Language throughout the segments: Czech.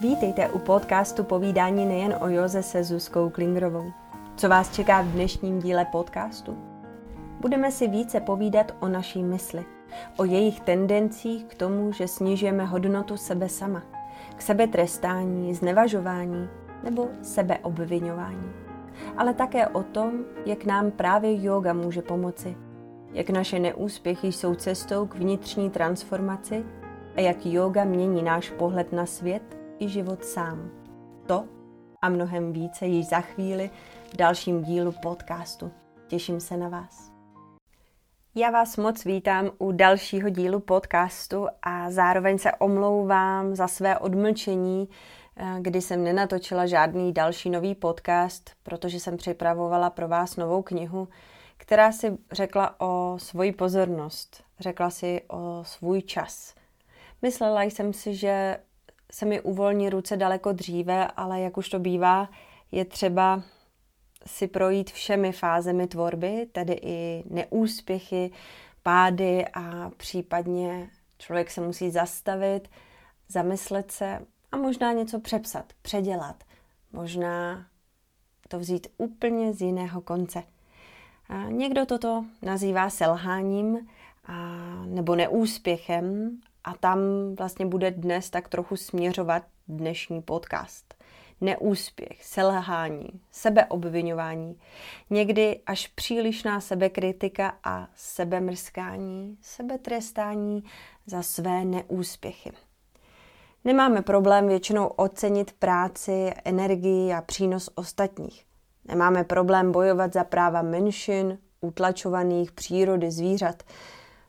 Vítejte u podcastu Povídání nejen o Joze se Zuzkou Klingrovou. Co vás čeká v dnešním díle podcastu? Budeme si více povídat o naší mysli, o jejich tendencích k tomu, že snižujeme hodnotu sebe sama, k sebetrestání, znevažování nebo sebeobvinování. Ale také o tom, jak nám právě yoga může pomoci, jak naše neúspěchy jsou cestou k vnitřní transformaci a jak yoga mění náš pohled na svět i život sám. To a mnohem více již za chvíli v dalším dílu podcastu. Těším se na vás. Já vás moc vítám u dalšího dílu podcastu a zároveň se omlouvám za své odmlčení, eh, kdy jsem nenatočila žádný další nový podcast, protože jsem připravovala pro vás novou knihu, která si řekla o svoji pozornost, řekla si o svůj čas. Myslela jsem si, že se mi uvolní ruce daleko dříve, ale jak už to bývá, je třeba si projít všemi fázemi tvorby, tedy i neúspěchy, pády a případně člověk se musí zastavit, zamyslet se a možná něco přepsat, předělat. Možná to vzít úplně z jiného konce. A někdo toto nazývá selháním a, nebo neúspěchem a tam vlastně bude dnes tak trochu směřovat dnešní podcast. Neúspěch, selhání, sebeobvinování, někdy až přílišná sebekritika a sebemrskání, sebetrestání za své neúspěchy. Nemáme problém většinou ocenit práci, energii a přínos ostatních. Nemáme problém bojovat za práva menšin, utlačovaných přírody zvířat,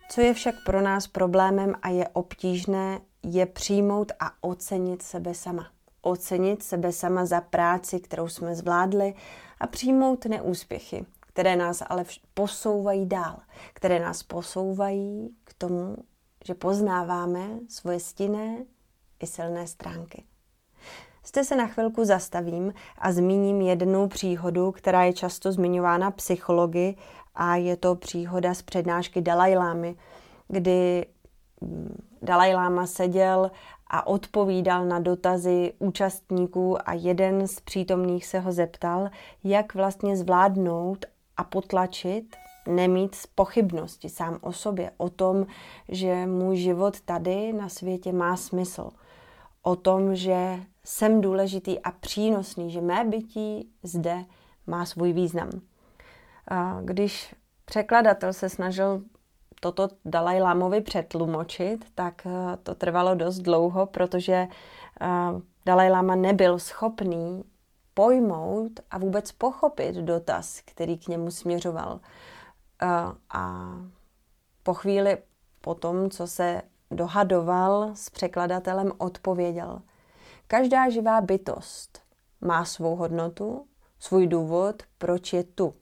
co je však pro nás problémem a je obtížné, je přijmout a ocenit sebe sama. Ocenit sebe sama za práci, kterou jsme zvládli a přijmout neúspěchy, které nás ale posouvají dál, které nás posouvají k tomu, že poznáváme svoje stinné i silné stránky. Zde se na chvilku zastavím a zmíním jednu příhodu, která je často zmiňována psychologi a je to příhoda z přednášky Dalajlámy, kdy mm, Dalajláma seděl a odpovídal na dotazy účastníků a jeden z přítomných se ho zeptal, jak vlastně zvládnout a potlačit, nemít pochybnosti sám o sobě, o tom, že můj život tady na světě má smysl, o tom, že jsem důležitý a přínosný, že mé bytí zde má svůj význam. Když překladatel se snažil toto Dalaj Lamovi přetlumočit, tak eh, to trvalo dost dlouho, protože eh, Dalaj Lama nebyl schopný pojmout a vůbec pochopit dotaz, který k němu směřoval. Eh, a po chvíli po tom, co se dohadoval s překladatelem, odpověděl. Každá živá bytost má svou hodnotu, svůj důvod, proč je tu.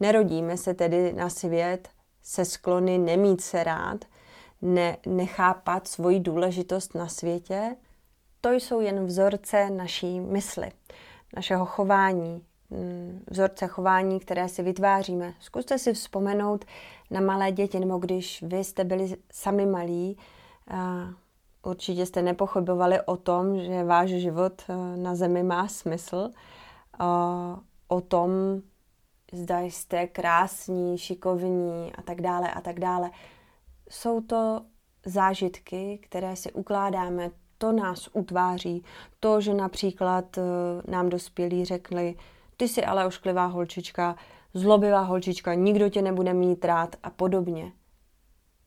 Nerodíme se tedy na svět se sklony nemít se rád, ne, nechápat svoji důležitost na světě. To jsou jen vzorce naší mysli, našeho chování, mm, vzorce chování, které si vytváříme. Zkuste si vzpomenout na malé děti, nebo když vy jste byli sami malí, určitě jste nepochybovali o tom, že váš život e, na zemi má smysl, o tom, zda jste krásní, šikovní a tak dále a tak dále. Jsou to zážitky, které si ukládáme, to nás utváří. To, že například eh, nám dospělí řekli, ty jsi ale ošklivá holčička, zlobivá holčička, nikdo tě nebude mít rád a podobně.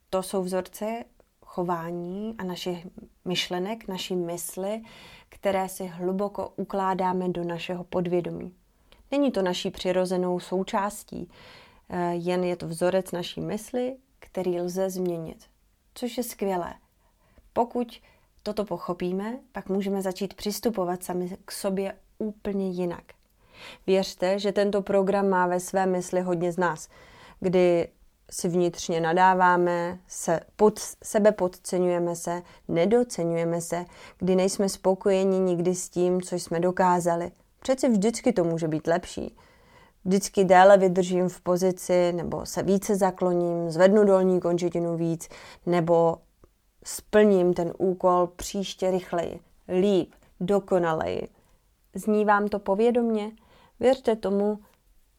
To jsou vzorce chování a našich myšlenek, naší mysli, které si hluboko ukládáme do našeho podvědomí. Není to naší přirozenou součástí, eh, jen je to vzorec naší mysli, který lze změnit, což je skvělé. Pokud toto pochopíme, pak můžeme začít přistupovat sami k sobě úplně jinak. Věřte, že tento program má ve své mysli hodně z nás, kdy si vnitřně nadáváme, se pod, sebe podceňujeme se, nedocenujeme se, kdy nejsme spokojeni nikdy s tím, co jsme dokázali – Přeci vždycky to může být lepší. Vždycky déle vydržím v pozici, nebo se více zakloním, zvednu dolní končetinu víc, nebo splním ten úkol příště rychleji. líp, dokonaleji. Zní vám to povědomně? Věřte tomu,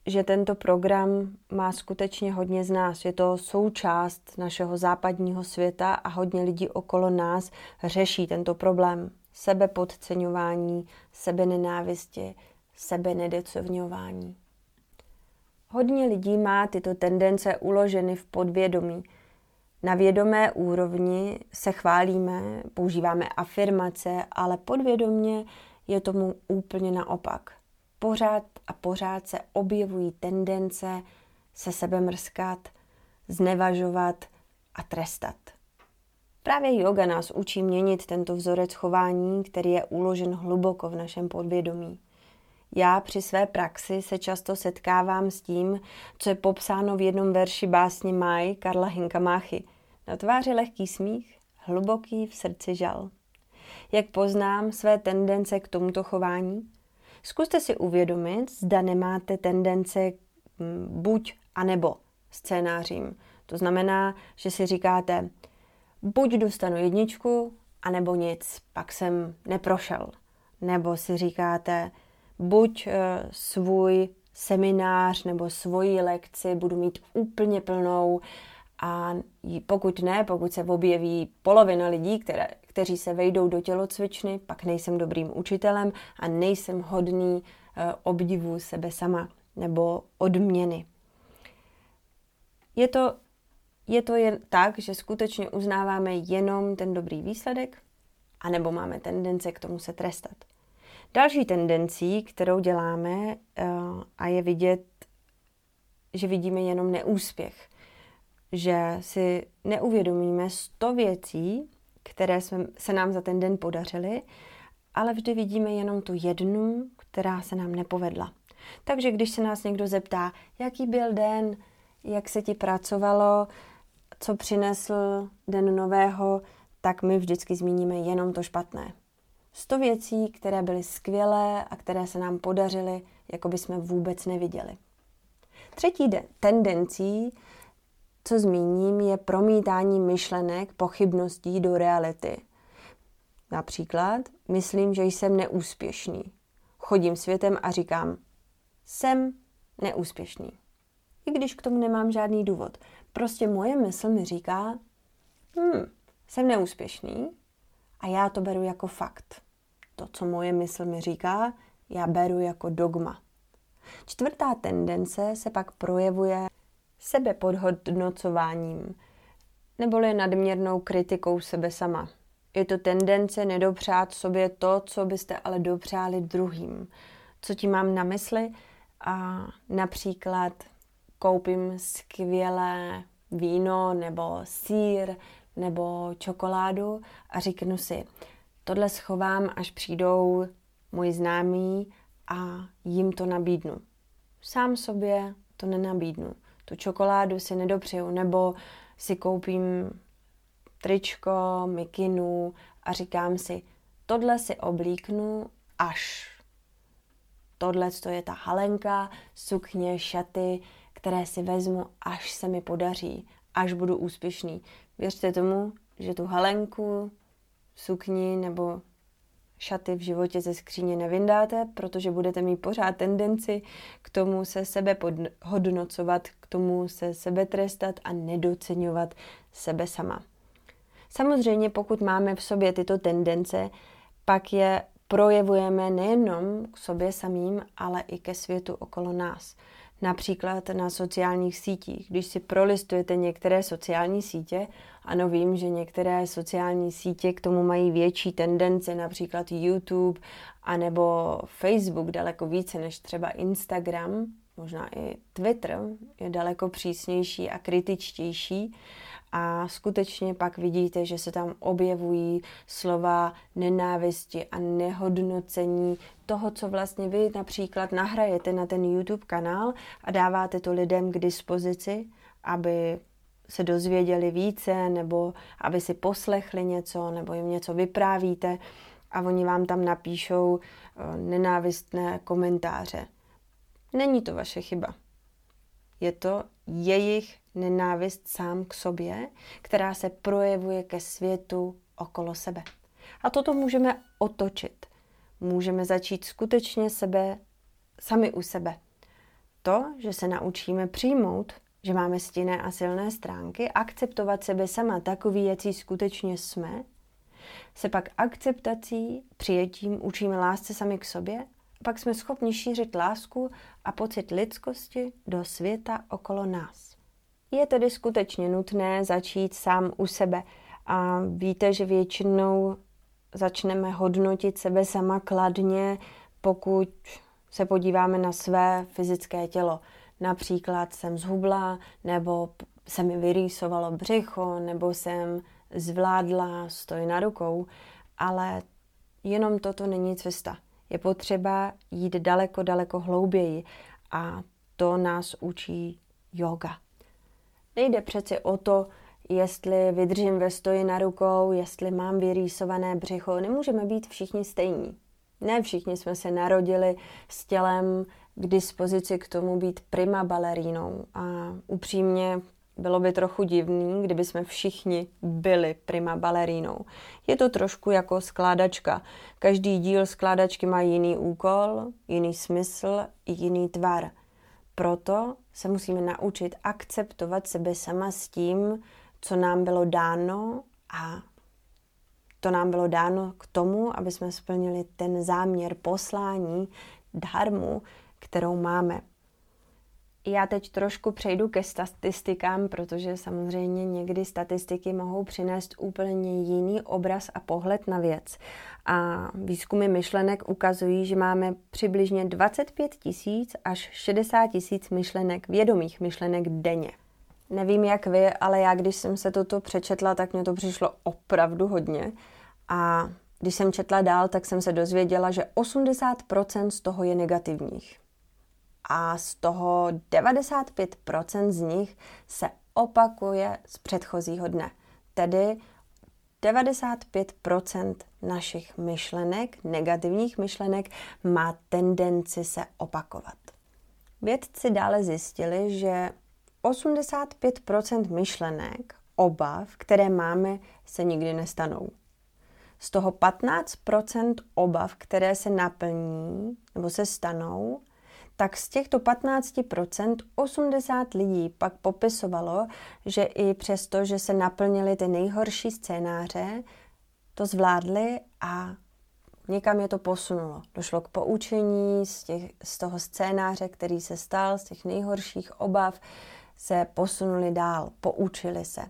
že tento program má skutečně hodně z nás. Je to součást našeho západního světa a hodně lidí okolo nás řeší tento problém. Sebepodceňování, sebenenávisti, sebenedecovňování. Hodně lidí má tyto tendence uloženy v podvědomí. Na vědomé úrovni se chválíme, používáme afirmace, ale podvědomně je tomu úplně naopak. Pořád a pořád se objevují tendence se sebe mrskat, znevažovat a trestat. Právě yoga nás učí měnit tento vzorec chování, který je uložen hluboko v našem podvědomí. Já při své praxi se často setkávám s tím, co je popsáno v jednom verši básně Maj Karla Hinkamáchy. Na tváři lehký smích, hluboký v srdci žal. Jak poznám své tendence k tomuto chování? Zkuste si uvědomit, zda nemáte tendence mm, buď a nebo scénářím. To znamená, že si říkáte, buď dostanu jedničku, anebo nic, pak jsem neprošel. Nebo si říkáte, buď eh, svůj seminář nebo svoji lekci budu mít úplně plnou a pokud ne, pokud se objeví polovina lidí, které, kteří se vejdou do tělocvičny, pak nejsem dobrým učitelem a nejsem hodný eh, obdivu sebe sama nebo odměny. Je to, je to jen tak, že skutečně uznáváme jenom ten dobrý výsledek, anebo máme tendence k tomu se trestat. Další tendencí, kterou děláme eh, a je vidět, že vidíme jenom neúspěch, že si neuvědomíme sto věcí, které se nám za ten den podařily, ale vždy vidíme jenom tu jednu, která se nám nepovedla. Takže když se nás někdo zeptá, jaký byl den, jak se ti pracovalo, co přinesl den nového, tak my vždycky zmíníme jenom to špatné. 100 věcí, které byly skvělé a které se nám podařily, jako by jsme vůbec neviděli. Třetí tendencí, co zmíním, je promítání myšlenek, pochybností do reality. Například, myslím, že jsem neúspěšný. Chodím světem a říkám, jsem neúspěšný. I když k tomu nemám žádný důvod. Prostě moje mysl mi říká, hm, jsem neúspěšný a já to beru jako fakt to, co moje mysl mi říká, já beru jako dogma. Čtvrtá tendence se pak projevuje sebepodhodnocováním, neboli nadměrnou kritikou sebe sama. Je to tendence nedopřát sobě to, co byste ale dopřáli druhým. Co ti mám na mysli? A například koupím skvělé víno nebo sír nebo čokoládu a řeknu si, Tohle schovám, až přijdou moji známí a jim to nabídnu. Sám sobě to nenabídnu. Tu čokoládu si nedopřeju, nebo si koupím tričko, mikinu a říkám si, tohle si oblíknu až. Tohle je ta halenka, sukně, šaty, které si vezmu, až se mi podaří, až budu úspěšný. Věřte tomu, že tu halenku, sukni nebo šaty v životě ze skříně nevyndáte, protože budete mít pořád tendenci k tomu se sebe podhodnocovat, k tomu se sebe trestat a nedocenovat sebe sama. Samozřejmě, pokud máme v sobě tyto tendence, pak je projevujeme nejenom k sobě samým, ale i ke světu okolo nás například na sociálních sítích. Když si prolistujete některé sociální sítě, ano, vím, že některé sociální sítě k tomu mají větší tendence, například YouTube anebo Facebook daleko více než třeba Instagram, možná i Twitter je daleko přísnější a kritičtější, a skutečně pak vidíte, že se tam objevují slova nenávisti a nehodnocení toho, co vlastně vy například nahrajete na ten YouTube kanál a dáváte to lidem k dispozici, aby se dozvěděli více, nebo aby si poslechli něco, nebo jim něco vyprávíte a oni vám tam napíšou eh, nenávistné komentáře. Není to vaše chyba. Je to jejich nenávist sám k sobě, která se projevuje ke světu okolo sebe. A toto můžeme otočit. Můžeme začít skutečně sebe sami u sebe. To, že se naučíme přijmout, že máme stinné a silné stránky, akceptovat sebe sama takový, jaký skutečně jsme, se pak akceptací, přijetím učíme lásce sami k sobě, pak jsme schopni šířit lásku a pocit lidskosti do světa okolo nás. Je tedy skutečně nutné začít sám u sebe a víte, že většinou začneme hodnotit sebe sama kladně, pokud se podíváme na své fyzické tělo. Například jsem zhubla, nebo se mi vyrýsovalo břicho, nebo jsem zvládla stoj na rukou, ale jenom toto není cesta. Je potřeba jít daleko, daleko hlouběji a to nás učí yoga. Nejde přeci o to, jestli vydržím ve stoji na rukou, jestli mám vyrýsované břicho. Nemůžeme být všichni stejní. Ne všichni jsme se narodili s tělem k dispozici k tomu být prima balerínou. A upřímně bylo by trochu divný, kdyby jsme všichni byli prima balerínou. Je to trošku jako skládačka. Každý díl skládačky má jiný úkol, jiný smysl, jiný tvar. Proto se musíme naučit akceptovat sebe sama s tím, co nám bylo dáno a to nám bylo dáno k tomu, aby jsme splnili ten záměr poslání, dharmu, kterou máme. Já teď trošku přejdu ke statistikám, protože samozřejmě někdy statistiky mohou přinést úplně jiný obraz a pohled na věc. A výzkumy myšlenek ukazují, že máme přibližně 25 tisíc až 60 tisíc myšlenek, vědomých myšlenek denně. Nevím jak vy, ale já když jsem se toto přečetla, tak mě to přišlo opravdu hodně. A když jsem četla dál, tak jsem se dozvěděla, že 80% z toho je negativních. A z toho 95% z nich se opakuje z předchozího dne. Tedy 95% našich myšlenek, negativních myšlenek, má tendenci se opakovat. Vědci dále zjistili, že 85% myšlenek, obav, které máme, se nikdy nestanou. Z toho 15% obav, které se naplní nebo se stanou, tak z těchto 15% 80 lidí pak popisovalo, že i přesto, že se naplnily ty nejhorší scénáře, to zvládli a někam je to posunulo. Došlo k poučení z, těch, z toho scénáře, který se stal, z těch nejhorších obav, se posunuli dál, poučili se.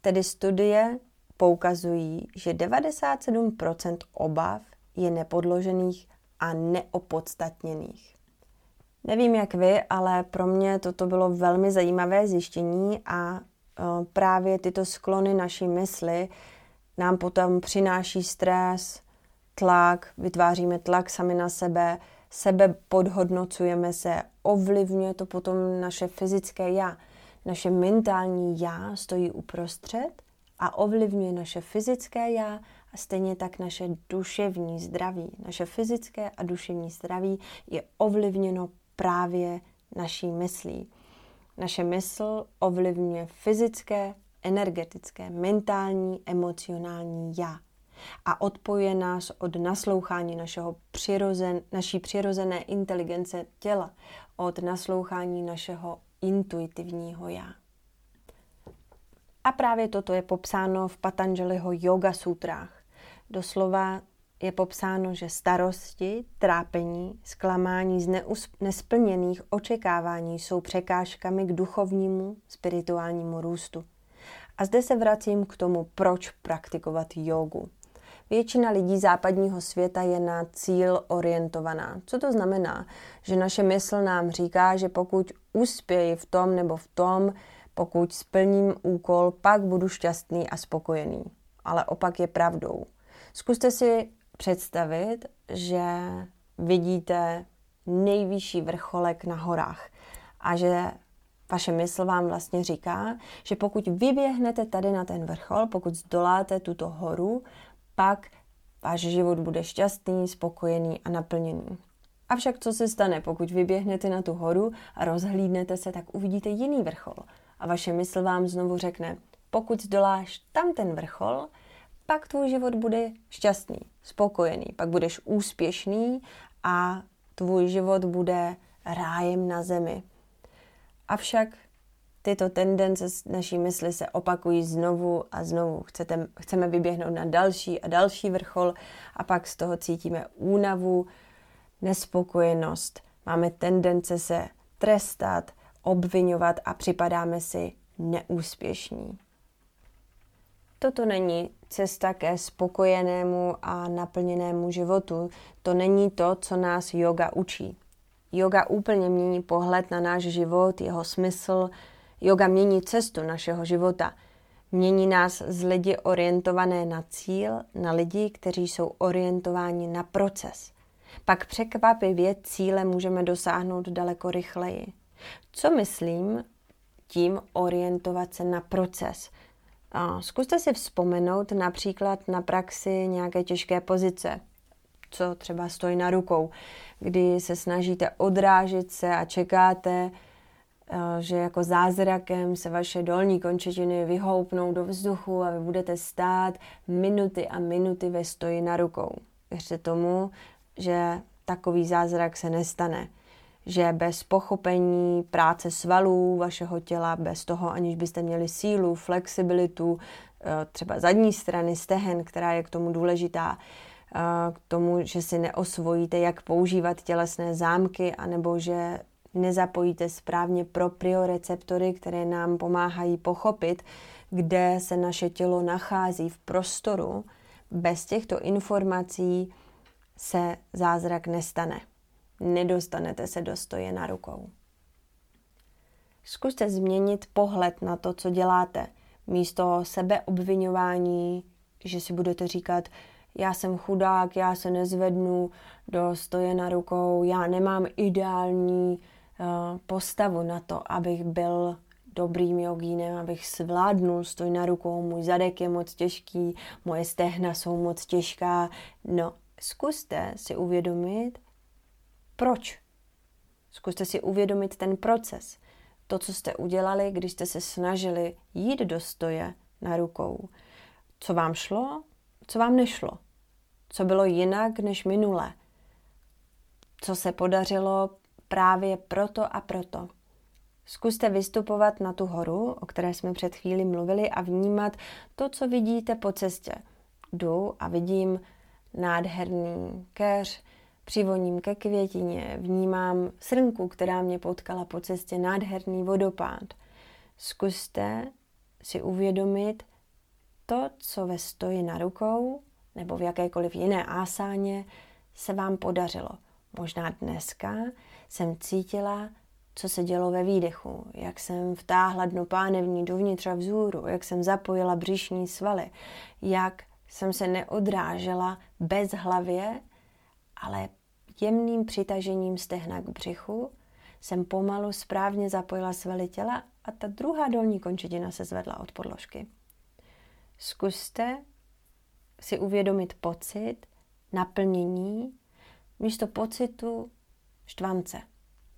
Tedy studie poukazují, že 97% obav je nepodložených a neopodstatněných. Nevím jak vy, ale pro mě toto bylo velmi zajímavé zjištění a e, právě tyto sklony naší mysli nám potom přináší stres, tlak, vytváříme tlak sami na sebe, sebe podhodnocujeme se, ovlivňuje to potom naše fyzické já. Naše mentální já stojí uprostřed a ovlivňuje naše fyzické já a stejně tak naše duševní zdraví. Naše fyzické a duševní zdraví je ovlivněno právě naší myslí. Naše mysl ovlivňuje fyzické, energetické, mentální, emocionální já a odpoje nás od naslouchání našeho přirozen, naší přirozené inteligence těla, od naslouchání našeho intuitivního já. A právě toto je popsáno v Patanjaliho Yoga Sutrách. Doslova je popsáno, že starosti, trápení, zklamání z neus- nesplněných očekávání jsou překážkami k duchovnímu, spirituálnímu růstu. A zde se vracím k tomu, proč praktikovat jogu. Většina lidí západního světa je na cíl orientovaná. Co to znamená? Že naše mysl nám říká, že pokud uspěji v tom nebo v tom, pokud splním úkol, pak budu šťastný a spokojený. Ale opak je pravdou. Zkuste si představit, že vidíte nejvyšší vrcholek na horách a že vaše mysl vám vlastně říká, že pokud vyběhnete tady na ten vrchol, pokud zdoláte tuto horu, pak váš život bude šťastný, spokojený a naplněný. Avšak co se stane, pokud vyběhnete na tu horu a rozhlídnete se, tak uvidíte jiný vrchol. A vaše mysl vám znovu řekne, pokud zdoláš tam ten vrchol, pak tvůj život bude šťastný, spokojený, pak budeš úspěšný a tvůj život bude rájem na zemi. Avšak tyto tendence naší mysli se opakují znovu a znovu. Chcete, chceme vyběhnout na další a další vrchol a pak z toho cítíme únavu, nespokojenost. Máme tendence se trestat, obvinovat a připadáme si neúspěšní. Toto není cesta ke spokojenému a naplněnému životu. To není to, co nás yoga učí. Yoga úplně mění pohled na náš život, jeho smysl. Yoga mění cestu našeho života. Mění nás z lidi orientované na cíl, na lidi, kteří jsou orientováni na proces. Pak překvapivě cíle můžeme dosáhnout daleko rychleji. Co myslím tím orientovat se na proces? Zkuste si vzpomenout například na praxi nějaké těžké pozice, co třeba stojí na rukou, kdy se snažíte odrážet se a čekáte, eh, že jako zázrakem se vaše dolní končetiny vyhoupnou do vzduchu a vy budete stát minuty a minuty ve stoji na rukou. Věřte tomu, že takový zázrak se nestane že bez pochopení práce svalů vašeho těla, bez toho, aniž byste měli sílu, flexibilitu, eh, třeba zadní strany stehen, která je k tomu důležitá, eh, k tomu, že si neosvojíte, jak používat tělesné zámky, anebo že nezapojíte správně proprioreceptory, které nám pomáhají pochopit, kde se naše tělo nachází v prostoru. Bez těchto informací se zázrak nestane nedostanete se do stoje na rukou. Zkuste změnit pohled na to, co děláte. Místo sebeobvinování, že si budete říkat, já jsem chudák, já se nezvednu do stoje na rukou, já nemám ideální uh, postavu na to, abych byl dobrým jogínem, abych zvládnul stoj na rukou, můj zadek je moc těžký, moje stehna jsou moc těžká. No, zkuste si uvědomit, proč? Zkuste si uvědomit ten proces. To, co jste udělali, když jste se snažili jít do stoje na rukou. Co vám šlo, co vám nešlo. Co bylo jinak než minule. Co se podařilo právě proto a proto. Zkuste vystupovat na tu horu, o které jsme před chvíli mluvili, a vnímat to, co vidíte po cestě. Jdu a vidím nádherný keř, Přivoním ke květině, vnímám srnku, která mě potkala po cestě, nádherný vodopád. Zkuste si uvědomit to, co ve stoji na rukou nebo v jakékoliv jiné ásáně se vám podařilo. Možná dneska jsem cítila, co se dělo ve výdechu, jak jsem vtáhla dno pánevní dovnitř a vzhůru, jak jsem zapojila břišní svaly, jak jsem se neodrážela bez hlavě, ale jemným přitažením stehna k břichu jsem pomalu správně zapojila svaly těla a ta druhá dolní končetina se zvedla od podložky. Zkuste si uvědomit pocit naplnění místo pocitu štvance.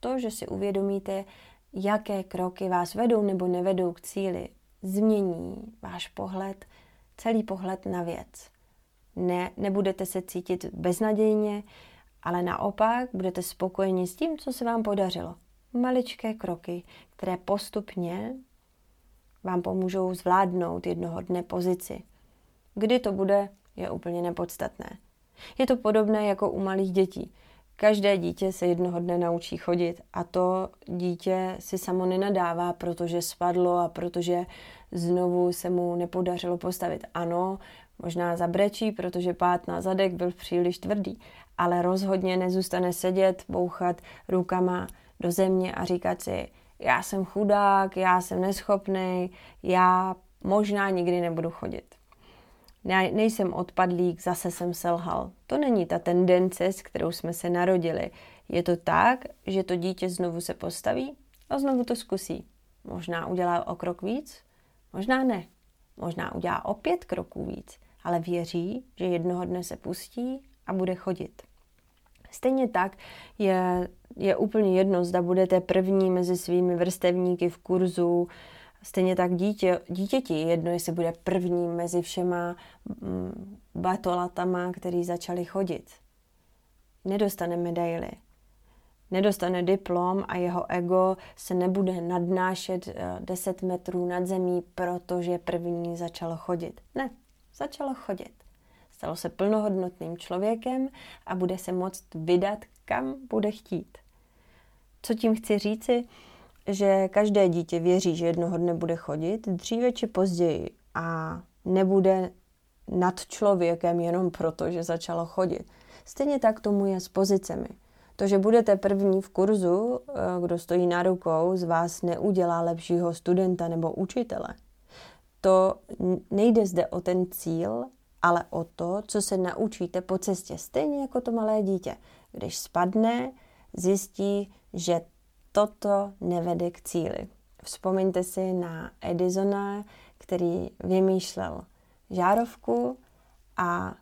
To, že si uvědomíte, jaké kroky vás vedou nebo nevedou k cíli, změní váš pohled, celý pohled na věc. Ne, nebudete se cítit beznadějně, ale naopak budete spokojeni s tím, co se vám podařilo. Maličké kroky, které postupně vám pomůžou zvládnout jednoho dne pozici. Kdy to bude, je úplně nepodstatné. Je to podobné jako u malých dětí. Každé dítě se jednoho dne naučí chodit a to dítě si samo nenadává, protože spadlo a protože znovu se mu nepodařilo postavit. Ano, možná zabrečí, protože pát na zadek byl příliš tvrdý, ale rozhodně nezůstane sedět, bouchat rukama do země a říkat si, já jsem chudák, já jsem neschopný, já možná nikdy nebudu chodit. Ne, nejsem odpadlík, zase jsem selhal. To není ta tendence, s kterou jsme se narodili. Je to tak, že to dítě znovu se postaví a znovu to zkusí. Možná udělá o krok víc, možná ne. Možná udělá o pět kroků víc, ale věří, že jednoho dne se pustí a bude chodit. Stejně tak je, je úplně jedno, zda budete první mezi svými vrstevníky v kurzu Stejně tak dítě, dítěti jedno, jestli bude první mezi všema mm, batolatama, který začali chodit. Nedostane medaily. Nedostane diplom a jeho ego se nebude nadnášet 10 eh, metrů nad zemí, protože první začalo chodit. Ne, začalo chodit. Stalo se plnohodnotným člověkem a bude se moct vydat, kam bude chtít. Co tím chci říci? Že každé dítě věří, že jednoho dne bude chodit, dříve či později, a nebude nad člověkem jenom proto, že začalo chodit. Stejně tak tomu je s pozicemi. To, že budete první v kurzu, eh, kdo stojí na rukou, z vás neudělá lepšího studenta nebo učitele. To nejde zde o ten cíl, ale o to, co se naučíte po cestě. Stejně jako to malé dítě. Když spadne, zjistí, že toto nevede k cíli. Vzpomeňte si na Edisona, který vymýšlel žárovku a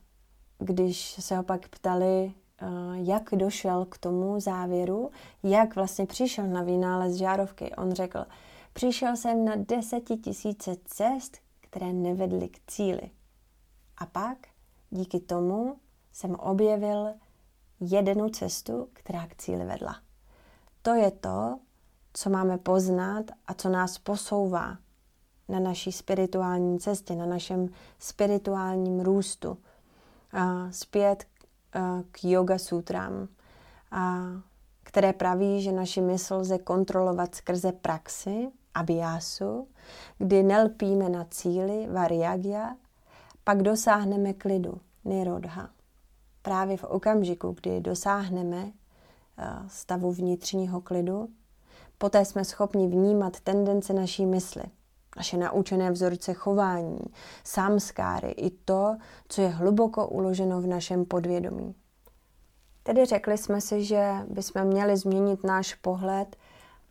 když se ho pak ptali, eh, jak došel k tomu závěru, jak vlastně přišel na vynález žárovky, on řekl, přišel jsem na desetitisíce cest, které nevedly k cíli. A pak díky tomu jsem objevil jednu cestu, která k cíli vedla. To je to, co máme poznat a co nás posouvá na naší spirituální cestě, na našem spirituálním růstu. A zpět k yoga sutrám, a které praví, že naši mysl lze kontrolovat skrze praxi, abhyásu, kdy nelpíme na cíli, variagya, pak dosáhneme klidu, nirodha. Právě v okamžiku, kdy dosáhneme stavu vnitřního klidu, poté jsme schopni vnímat tendence naší mysli, naše naučené vzorce chování, samskáry i to, co je hluboko uloženo v našem podvědomí. Tedy řekli jsme si, že bychom měli změnit náš pohled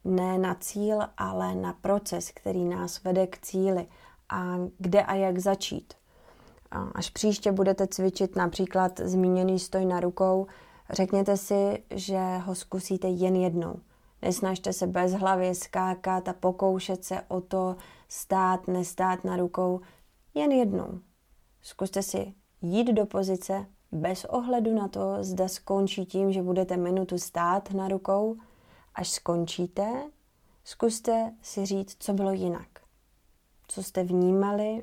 ne na cíl, ale na proces, který nás vede k cíli a kde a jak začít. Až příště budete cvičit například zmíněný stoj na rukou, řekněte si, že ho zkusíte jen jednou. Nesnažte se bez hlavy skákat a pokoušet se o to stát, nestát na rukou. Jen jednou. Zkuste si jít do pozice bez ohledu na to, zda skončí tím, že budete minutu stát na rukou. Až skončíte, zkuste si říct, co bylo jinak. Co jste vnímali,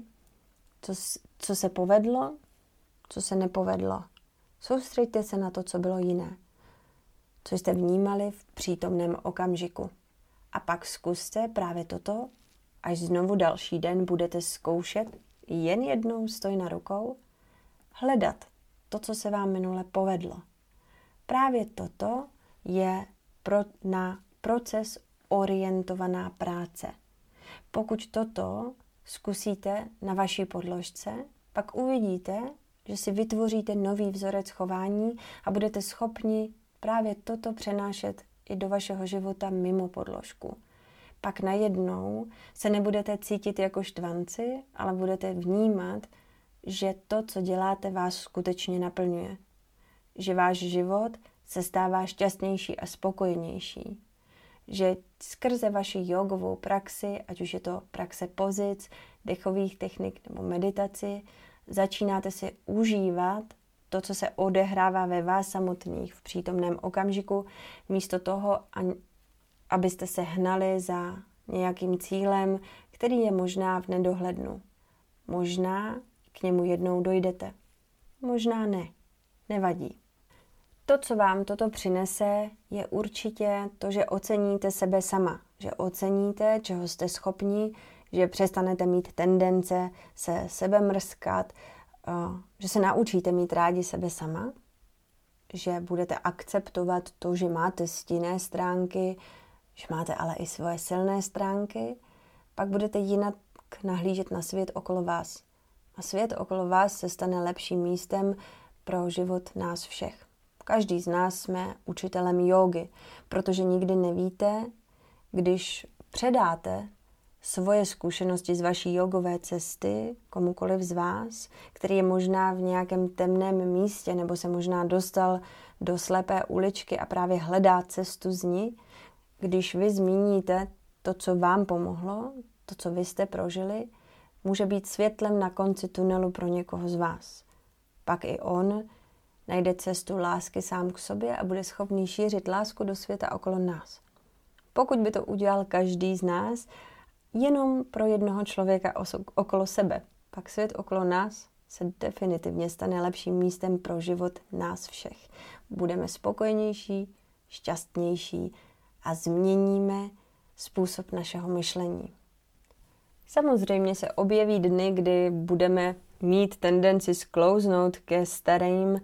co, co se povedlo, co se nepovedlo. Soustřeďte se na to, co bylo jiné, co jste vnímali v přítomném okamžiku. A pak zkuste právě toto, až znovu další den budete zkoušet jen jednou stoj na rukou, hledat to, co se vám minule povedlo. Právě toto je pro, na proces orientovaná práce. Pokud toto zkusíte na vaší podložce, pak uvidíte, že si vytvoříte nový vzorec chování a budete schopni právě toto přenášet i do vašeho života mimo podložku. Pak najednou se nebudete cítit jako štvanci, ale budete vnímat, že to, co děláte, vás skutečně naplňuje. Že váš život se stává šťastnější a spokojenější že skrze vaši jogovou praxi, ať už je to praxe pozic, dechových technik nebo meditaci, začínáte si užívat to, co se odehrává ve vás samotných v přítomném okamžiku, místo toho, abyste se hnali za nějakým cílem, který je možná v nedohlednu. Možná k němu jednou dojdete. Možná ne. Nevadí. To, co vám toto přinese, je určitě to, že oceníte sebe sama, že oceníte, čeho jste schopni, že přestanete mít tendence se sebe mrskat, že se naučíte mít rádi sebe sama, že budete akceptovat to, že máte stinné stránky, že máte ale i svoje silné stránky, pak budete jinak nahlížet na svět okolo vás. A svět okolo vás se stane lepším místem pro život nás všech. Každý z nás jsme učitelem jogy, protože nikdy nevíte, když předáte svoje zkušenosti z vaší jogové cesty komukoliv z vás, který je možná v nějakém temném místě nebo se možná dostal do slepé uličky a právě hledá cestu z ní, když vy zmíníte to, co vám pomohlo, to, co vy jste prožili, může být světlem na konci tunelu pro někoho z vás. Pak i on najde cestu lásky sám k sobě a bude schopný šířit lásku do světa okolo nás. Pokud by to udělal každý z nás, jenom pro jednoho člověka okolo sebe, pak svět okolo nás se definitivně stane lepším místem pro život nás všech. Budeme spokojenější, šťastnější a změníme způsob našeho myšlení. Samozřejmě se objeví dny, kdy budeme mít tendenci sklouznout ke starým uh,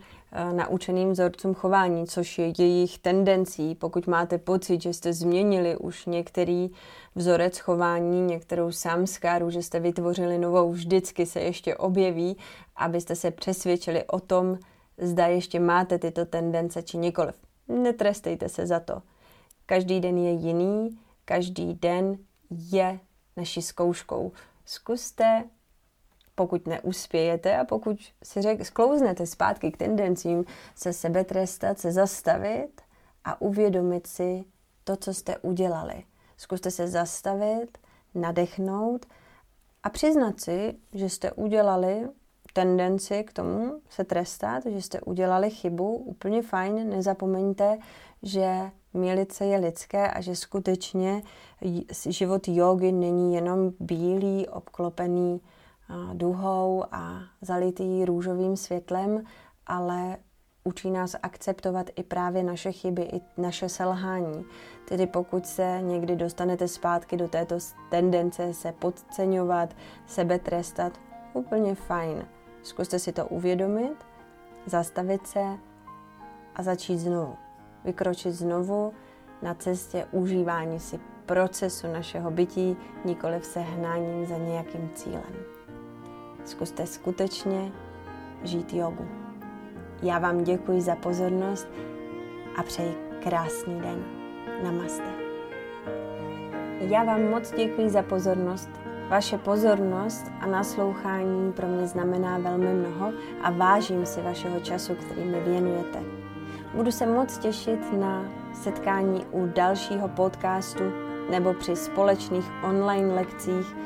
naučeným vzorcům chování, což je jejich tendencí. Pokud máte pocit, že jste změnili už některý vzorec chování, některou samskáru, že jste vytvořili novou, vždycky se ještě objeví, abyste se přesvědčili o tom, zda ještě máte tyto tendence či nikoliv. Netrestejte se za to. Každý den je jiný, každý den je naší zkouškou. Zkuste, pokud neuspějete a pokud si řek, sklouznete zpátky k tendencím, se sebe trestat, se zastavit a uvědomit si to, co jste udělali. Zkuste se zastavit, nadechnout a přiznat si, že jste udělali tendenci k tomu se trestat, že jste udělali chybu, úplně fajn, nezapomeňte, že Mělice je lidské a že skutečně život jogy není jenom bílý, obklopený duhou a zalitý růžovým světlem, ale učí nás akceptovat i právě naše chyby, i naše selhání. Tedy pokud se někdy dostanete zpátky do této tendence se podceňovat, sebe trestat, úplně fajn. Zkuste si to uvědomit, zastavit se a začít znovu vykročit znovu na cestě užívání si procesu našeho bytí, nikoli se hnáním za nějakým cílem. Zkuste skutečně žít jogu. Já vám děkuji za pozornost a přeji krásný den. Namaste. Já vám moc děkuji za pozornost. Vaše pozornost a naslouchání pro mě znamená velmi mnoho a vážím si vašeho času, který mi věnujete. Budu se moc těšit na setkání u dalšího podcastu nebo při společných online lekcích,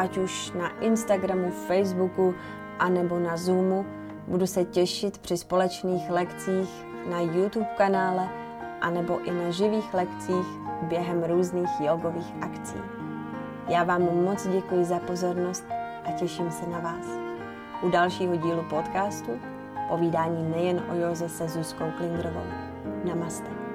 ať už na Instagramu, Facebooku a nebo na Zoomu. Budu se těšit při společných lekcích na YouTube kanále a nebo i na živých lekcích během různých jogových akcí. Já vám moc děkuji za pozornost a těším se na vás. U dalšího dílu podcastu povídání nejen o Joze se Zuzkou Klingrovou. Namaste.